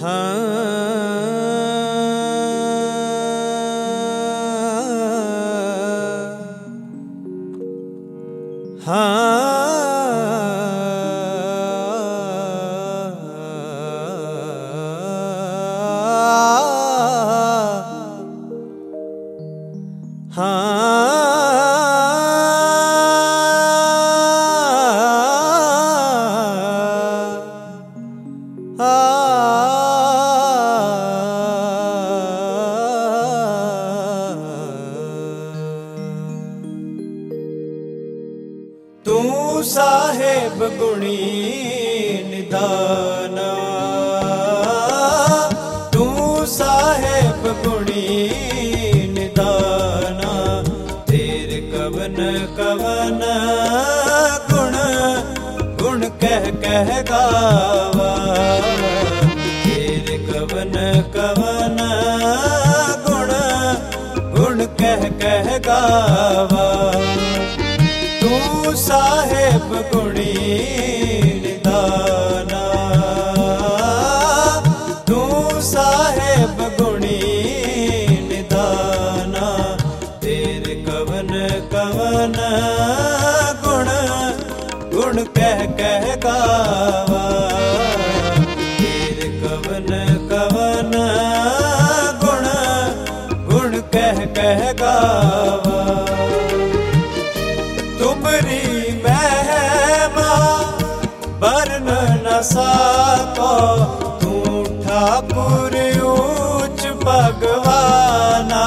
ਤੂੰ ਸਾਹਿਬ ਗੁਣੀ ਨਿਦਾਨਾ, ਤੇਰੇ ਕਵਨ ਕਵਨ ਗੁਣ ਗੁਣ ਕਹਿ ਕਹਿ ਗਾਵਾ। ਤੇਰੇ ਕਵਨ ਕਵਨ ਗੁਣ ਗੁਣ ਕਹਿ ਕਹਿ ਗਾਵਾ। ਤੂੰ ਸਾਹਿਬ ਗੁਣੀ ਨ ਸਾਕੋ ਤੂੰ ਠਾਕੁਰ ਉੱਚ ਭਗਵਾਨਾ।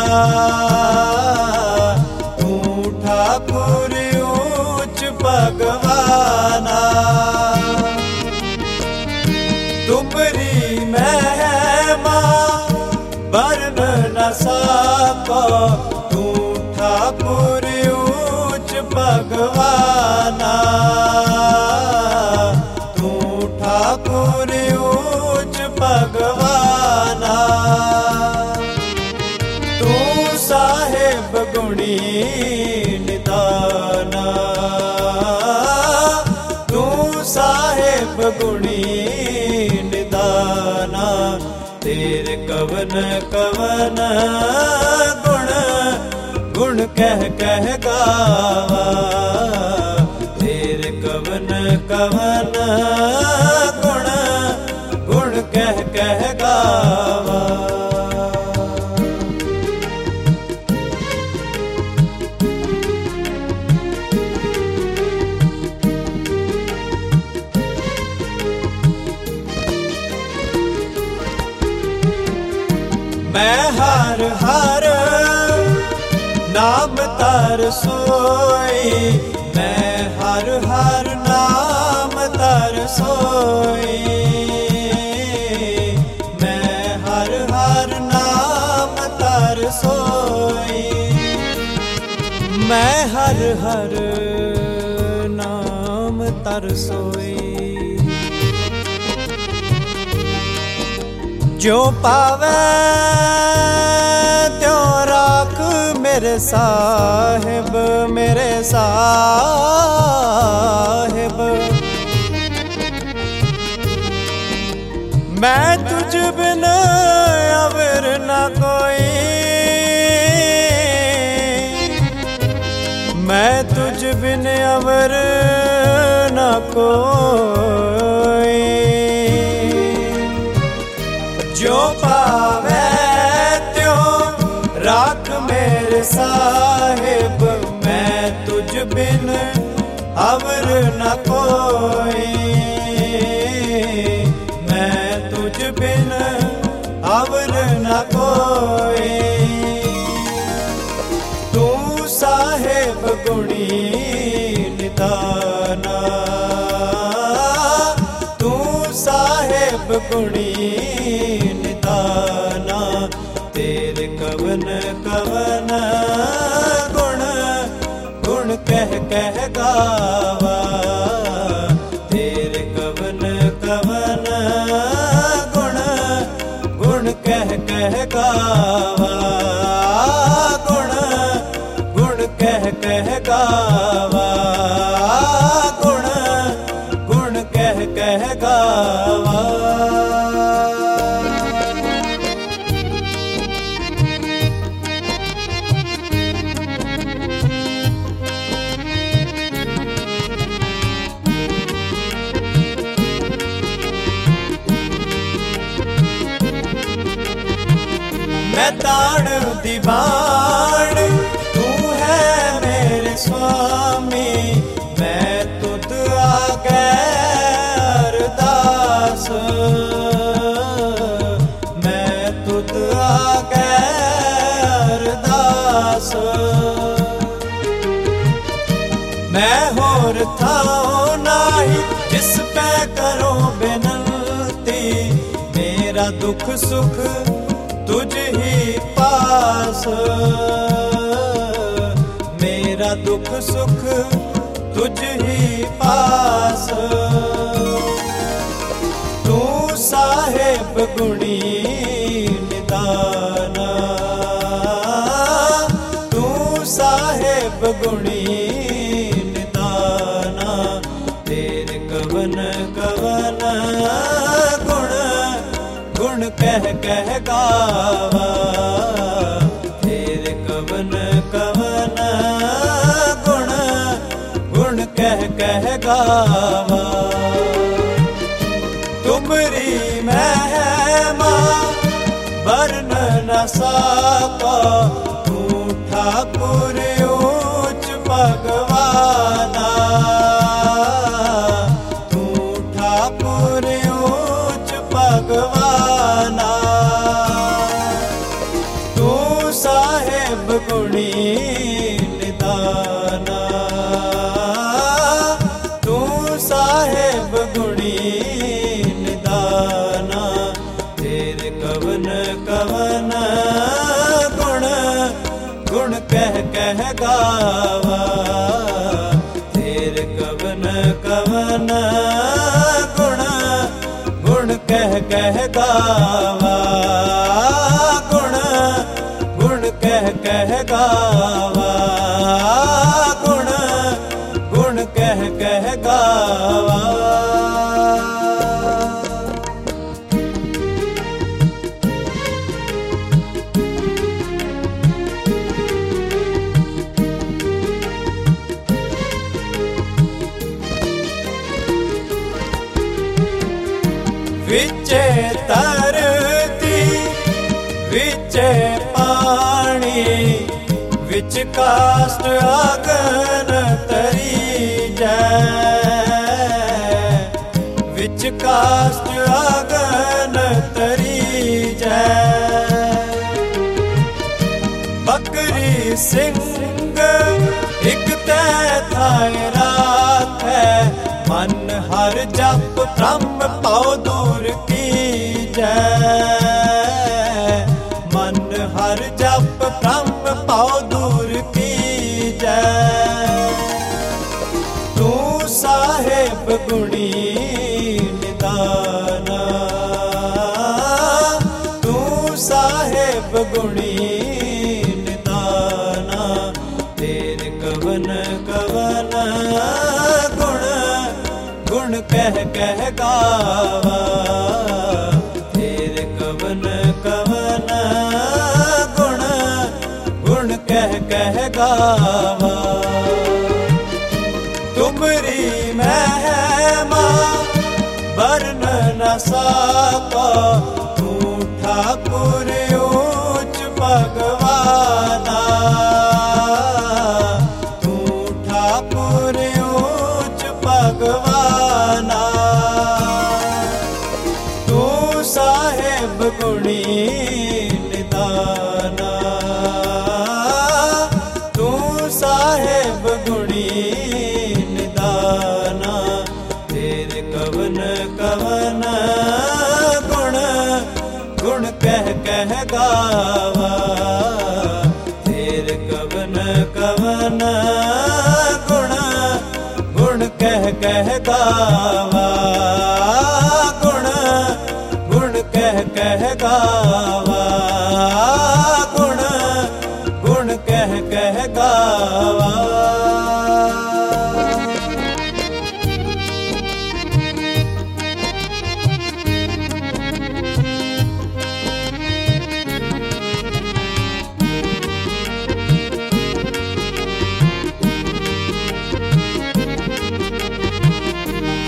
ਤੂੰ ਠਾਕੁਰ ਉੱਚ ਭਗਵਾਨਾ। ਤੁਮਰੀ ਮਹਿਮਾ ਬਰਨ ਨ ਸਾਕੋ ਤੂੰ ਠਾਕੁਰ ਉੱਚ ਠਾਕੁਰ ਉੱਚ ਭਗਵਾਨਾ। ਤੂੰ ਸਾਹਿਬ ਗੁਣੀ ਨਿਦਾਨਾ। ਤੂੰ ਸਾਹਿਬ ਗੁਣੀ ਨਿਦਾਨਾ। ਤੇਰੇ ਕਵਨ ਕਵਨ ਗੁਣ ਗੁਣ ਕਹਿ ਕਹਿ ਗਾਵਾ। ਤੇਰੇ ਕਵਨ ਕਵਨ ਗੁਣ ਗੁਣ ਕਹਿ ਕਹਿ ਗਾਵਾ। ਮੈਂ ਹਰ ਹਰ ਨਾਮ ਤਰ ਸੋਈ ਮੈਂ ਮੈਂ ਹਰ ਹਰ ਨਾਮ ਤਰ ਸੋਈ ਜੋ ਪਾਵੇ, ਤਿਉ ਰਾਖ ਮੇਰੇ ਸਾਹਿਬ ਮੇਰੇ ਸਾਹਿਬ। ਮੈਂ ਤੁਝ ਬਿਨ ਮੈਂ ਤੁਝ ਬਿਨ ਅਵਰ ਨਾ ਕੋਈ। ਜੋ ਪਾਵੇ ਤਿਉ ਰਾਖ ਮੇਰੇ ਸਾਹਿਬ, ਮੈਂ ਤੁਝ ਬਿਨ ਅਵਰ ਨ ਕੋਈ। ਮੈਂ ਤੁਝ ਬਿਨ ਅਵਰ ਨ ਕੋਈ। ਗੁਣੀ ਨਿਦਾਨਾ ਤੇਰੇ ਕਵਨ ਕਵਨ ਗੁਣ ਗੁਣ ਕਹਿ ਕਹਿ ਗਾਵਾ। ਤੇਰੇ ਕਵਨ ਕਵਨ ਗੁਣ ਗੁਣ ਕਹਿ ਕਹਿ ਗਾਵਾ। ਦੁੱਖ ਸੁਖ ਤੁਝ ਹੀ ਪਾਸ। ਮੇਰਾ ਦੁੱਖ ਸੁਖ ਤੁਝ ਹੀ ਪਾਸ। ਤੂੰ ਸਾਹਿਬ ਗੁਣੀ ਨਿਦਾਨਾ। ਤੂੰ ਸਾਹਿਬ ਗੁਣੀ ਨਿਦਾਨਾ। ਤੇਰੇ ਕਵਨ ਕਵਨ ਗੁਣ ਗੁਣ ਕਹਿ ਕਹਿ ਗਾਵਾ। ਤੇਰੇ ਕਵਨ ਕਵਨ ਗੁਣ ਗੁਣ ਕਹਿ ਕਹਿ ਗਾਵਾ। ਤੁਮਰੀ ਮਹਿਮਾ ਵਰਨ ਨ ਸਕਾ ਤੂੰ ਠਾਕੁਰ ਕਹਿ ਵਿੱਚ ਕਾਸਟ ਆਗਨ ਤਰੀ ਜੈ। ਵਿੱਚ ਕਾਸਟ ਆਗਨ ਤਰੀ ਜੈ। ਬਕਰੀ ਸਿੰਘ, ਇਕ ਤੈ ਥਾਇ ਰਾਖੈ। ਮਨ ਹਰ ਜਪ ਬ੍ਰਹਮ ਪਉ ਦੂਰ ਕੀ ਜੈ ਸਾਹਿਬ ਗੁਣੀ ਨਿਦਾਨਾ, ਤੇਰੇ ਕਵਨ ਕਵਨ ਗੁਣ ਗੁਣ ਕਹਿ ਕਹਿ ਗਾਵਾ। ਤੇਰੇ ਕਵਨ ਕਵਨ ਗੁਣ ਗੁਣ ਕਹਿ ਕਹਿ ਗਾਵਾ। ਤੁਮਰੀ ਮਹਿਮਾ ਵਰਨ ਨ ਸਕਾ ਤੂੰ ਠਾਕੁਰ ਕਹਿ ਕਹਿ ਗਾਵਾ ਗੁਣ ਗੁਣ ਕਹਿ ਕਹਿ ਗਾਵਾ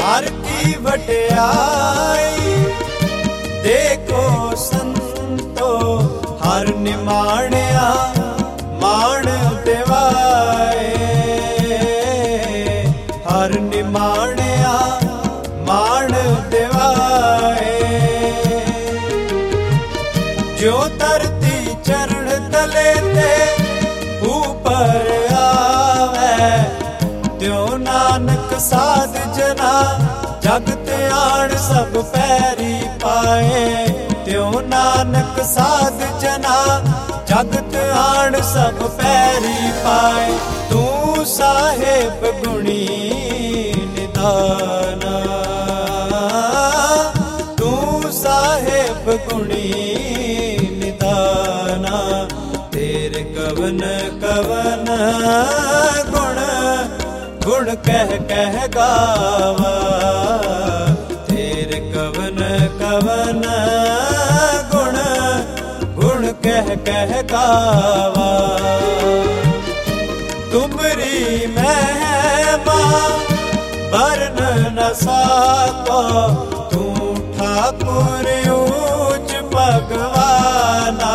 ਹਰ ਕੀ ਮਾਣਿਆ, ਮਾਣ ਦੇਵਾਏ ਹਰ ਨਿਮਾਣਿਆ, ਮਾਣ ਦੇਵਾਏ ਜੋ ਧਰਤੀ ਚਰਨ ਤਲੇ ਤੇ ਉਪਰ ਆਵੇ, ਤਿਉ ਨਾਨਕ ਸਾਧ ਜਨਾ ਜਗ ਤੇ ਆਣ ਸਭ ਪੈਰੀ ਪਾਏ। ਨਾਨਕ ਸਾਧ ਜਨਾ, ਜਗਤ ਆਣ ਸਭ ਪੈਰੀ ਪਾਏ। ਤੂੰ ਸਾਹਿਬ ਗੁਣੀ ਨਿਦਾਨਾ। ਤੂੰ ਸਾਹਿਬ ਗੁਣੀ ਨਿਦਾਨਾ। ਤੇਰੇ ਕਵਨ ਕਵਨ ਗੁਣ ਗੁਣ ਕਹਿ ਕਹਿ ਗਾਵਾ। ਕਹਿ ਕਹਿ ਗਾਵਾ ਤੁਮਰੀ ਮਹਿਮਾ ਵਰਨ ਨ ਸਾਕੋ ਤੂੰ ਠਾਕੁਰ ਊਚ ਭਗਵਾਨਾ।